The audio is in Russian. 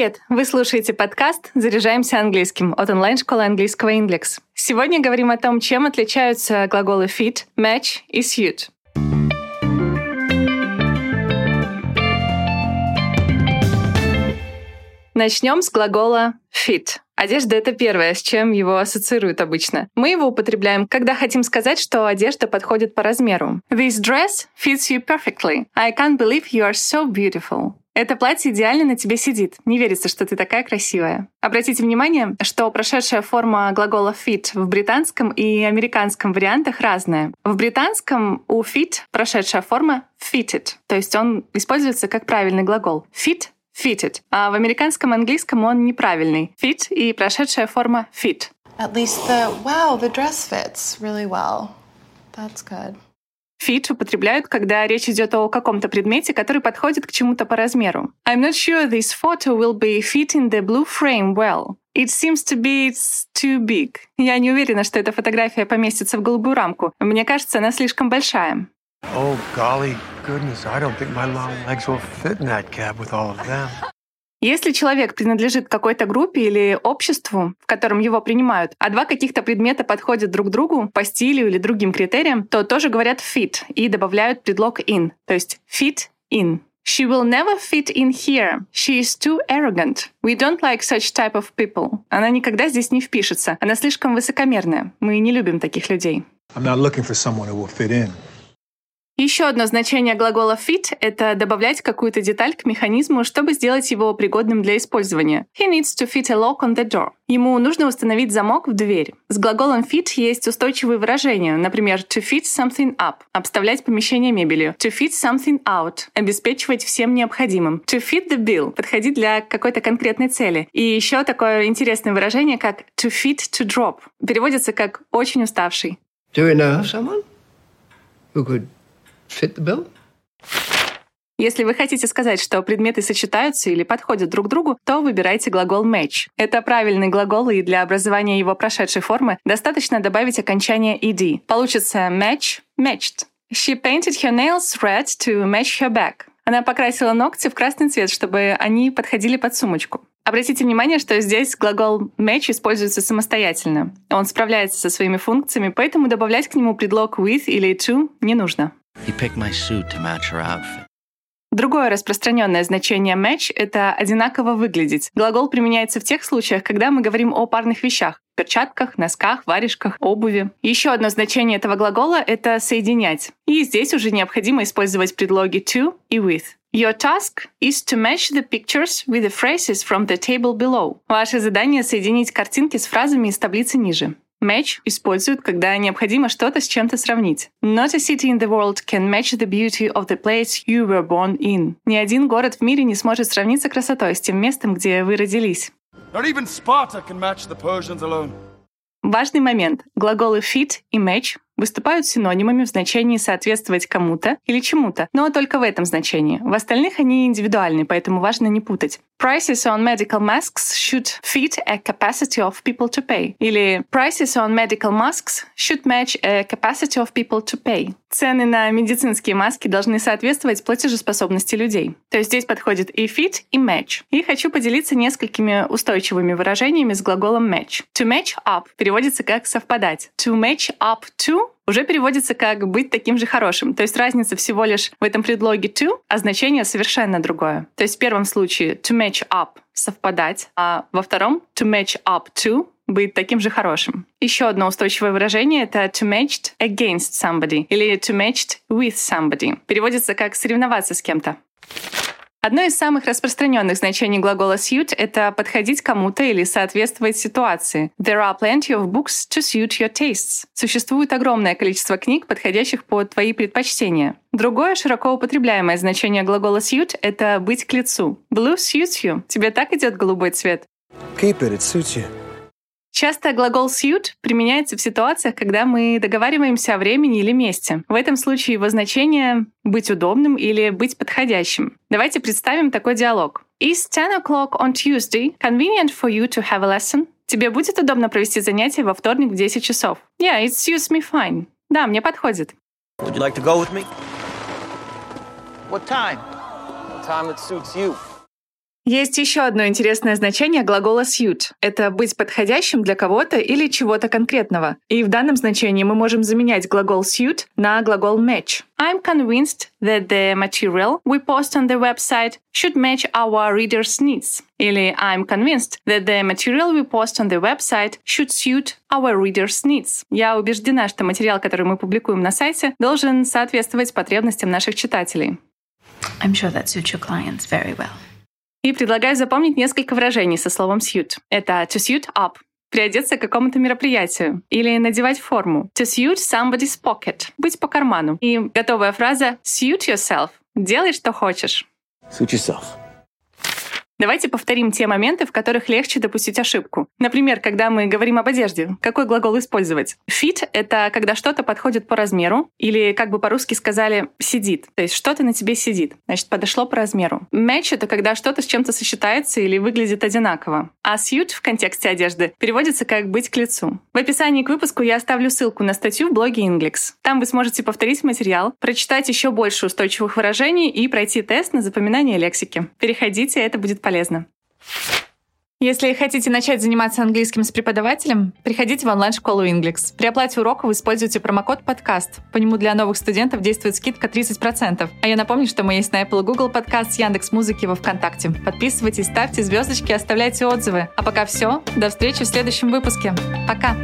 Привет! Вы слушаете подкаст «Заряжаемся английским» от онлайн-школы английского Index. Сегодня говорим о том, чем отличаются глаголы fit, match и suit. Начнем с глагола fit. Одежда — это первое, с чем его ассоциируют обычно. Мы его употребляем, когда хотим сказать, что одежда подходит по размеру. This dress fits you perfectly. I can't believe you are so beautiful. Это платье идеально на тебе сидит. Не верится, что ты такая красивая. Обратите внимание, что прошедшая форма глагола fit в британском и американском вариантах разная. В британском у fit прошедшая форма fitted, то есть он используется как правильный глагол. Fit fitted. А в американском английском он неправильный. Fit и прошедшая форма fit. At least the wow, the dress fits really well. That's good. Fit употребляют, когда речь идет о каком-то предмете, который подходит к чему-то по размеру. I'm not sure this photo will be fit in the blue frame well. It seems to be it's too big. Я не уверена, что эта фотография поместится в голубую рамку. Мне кажется, она слишком большая. Oh, golly goodness, I don't think my long legs will fit in that cab with all of them. Если человек принадлежит какой-то группе или обществу, в котором его принимают, а два каких-то предмета подходят друг другу по стилю или другим критериям, то тоже говорят fit и добавляют предлог in, то есть fit in. She will never fit in here. She is too arrogant. We don't like such type of people. Она никогда здесь не впишется. Она слишком высокомерная. Мы не любим таких людей. I'm not looking for someone who will fit in. Еще одно значение глагола fit — это добавлять какую-то деталь к механизму, чтобы сделать его пригодным для использования. He needs to fit a lock on the door. Ему нужно установить замок в дверь. С глаголом fit есть устойчивые выражения, например, to fit something up — обставлять помещение мебелью, to fit something out — обеспечивать всем необходимым, to fit the bill — подходить для какой-то конкретной цели. И еще такое интересное выражение, как to fit to drop — переводится как «очень уставший». Do we know someone who could fit the bill? Если вы хотите сказать, что предметы сочетаются или подходят друг другу, то выбирайте глагол match. Это правильный глагол, и для образования его прошедшей формы достаточно добавить окончание ed. Получится match, matched. She painted her nails red to match her bag. Она покрасила ногти в красный цвет, чтобы они подходили под сумочку. Обратите внимание, что здесь глагол match используется самостоятельно. Он справляется со своими функциями, поэтому добавлять к нему предлог with или to не нужно. Другое распространенное значение match — это одинаково выглядеть. Глагол применяется в тех случаях, когда мы говорим о парных вещах — перчатках, носках, варежках, обуви. Еще одно значение этого глагола — это соединять. И здесь уже необходимо использовать предлоги to и with. Your task is to match the pictures with the phrases from the table below. Ваше задание — соединить картинки с фразами из таблицы ниже. Match используют, когда необходимо что-то с чем-то сравнить. Not a city in the world can match the beauty of the place you were born in. Ни один город в мире не сможет сравниться красотой с тем местом, где вы родились. Not even Sparta can match the Persians alone. Важный момент. Глаголы fit и match выступают синонимами в значении соответствовать кому-то или чему-то, но только в этом значении. В остальных они индивидуальны, поэтому важно не путать. Prices on medical masks should fit a capacity of people to pay. Или prices on medical masks should match a capacity of people to pay. Цены на медицинские маски должны соответствовать платежеспособности людей. То есть здесь подходит и fit, и match. И хочу поделиться несколькими устойчивыми выражениями с глаголом match. To match up переводится как совпадать. To match up to уже переводится как «быть таким же хорошим». То есть разница всего лишь в этом предлоге to, а значение совершенно другое. То есть в первом случае to match up — совпадать, а во втором to match up to — быть таким же хорошим. Еще одно устойчивое выражение — это to matched against somebody или to matched with somebody. Переводится как «соревноваться с кем-то». Одно из самых распространенных значений глагола suit — это подходить кому-то или соответствовать ситуации. There are plenty of books to suit your tastes. Существует огромное количество книг, подходящих под твои предпочтения. Другое широко употребляемое значение глагола suit — это быть к лицу. Blue suits you. Тебе так идет голубой цвет. Keep it, it suits you. Часто глагол suit применяется в ситуациях, когда мы договариваемся о времени или месте. В этом случае его значение — быть удобным или быть подходящим. Давайте представим такой диалог. Is 10 o'clock on Tuesday convenient for you to have a lesson? Тебе будет удобно провести занятие во вторник в 10 часов? Yeah, it suits me fine. Да, мне подходит. Would you like to go with me? What time? What time it suits you. Есть еще одно интересное значение глагола suit. Это быть подходящим для кого-то или чего-то конкретного. И в данном значении мы можем заменять глагол suit на глагол match. I'm convinced that the material we post on the website should match our readers' needs. Или I'm convinced that the material we post on the website should suit our readers' needs. Я убеждена, что материал, который мы публикуем на сайте, должен соответствовать потребностям наших читателей. I'm sure that suits your clients very well. И предлагаю запомнить несколько выражений со словом suit. Это to suit up, приодеться к какому-то мероприятию или надевать форму. To suit somebody's pocket, быть по карману. И готовая фраза suit yourself, делай, что хочешь. Suit yourself. Давайте повторим те моменты, в которых легче допустить ошибку. Например, когда мы говорим об одежде, какой глагол использовать? Fit — это когда что-то подходит по размеру, или, как бы по-русски сказали, сидит. То есть что-то на тебе сидит. Значит, подошло по размеру. Match — это когда что-то с чем-то сочетается или выглядит одинаково. А suit в контексте одежды переводится как «быть к лицу». В описании к выпуску я оставлю ссылку на статью в блоге Inglix. Там вы сможете повторить материал, прочитать еще больше устойчивых выражений и пройти тест на запоминание лексики. Переходите, это будет полезно полезно. Если хотите начать заниматься английским с преподавателем, приходите в онлайн-школу Inglix. При оплате урока вы используете промокод «Подкаст». По нему для новых студентов действует скидка 30%. А я напомню, что мы есть на Apple Google подкаст, Яндекс Музыки во Вконтакте. Подписывайтесь, ставьте звездочки, оставляйте отзывы. А пока все. До встречи в следующем выпуске. Пока!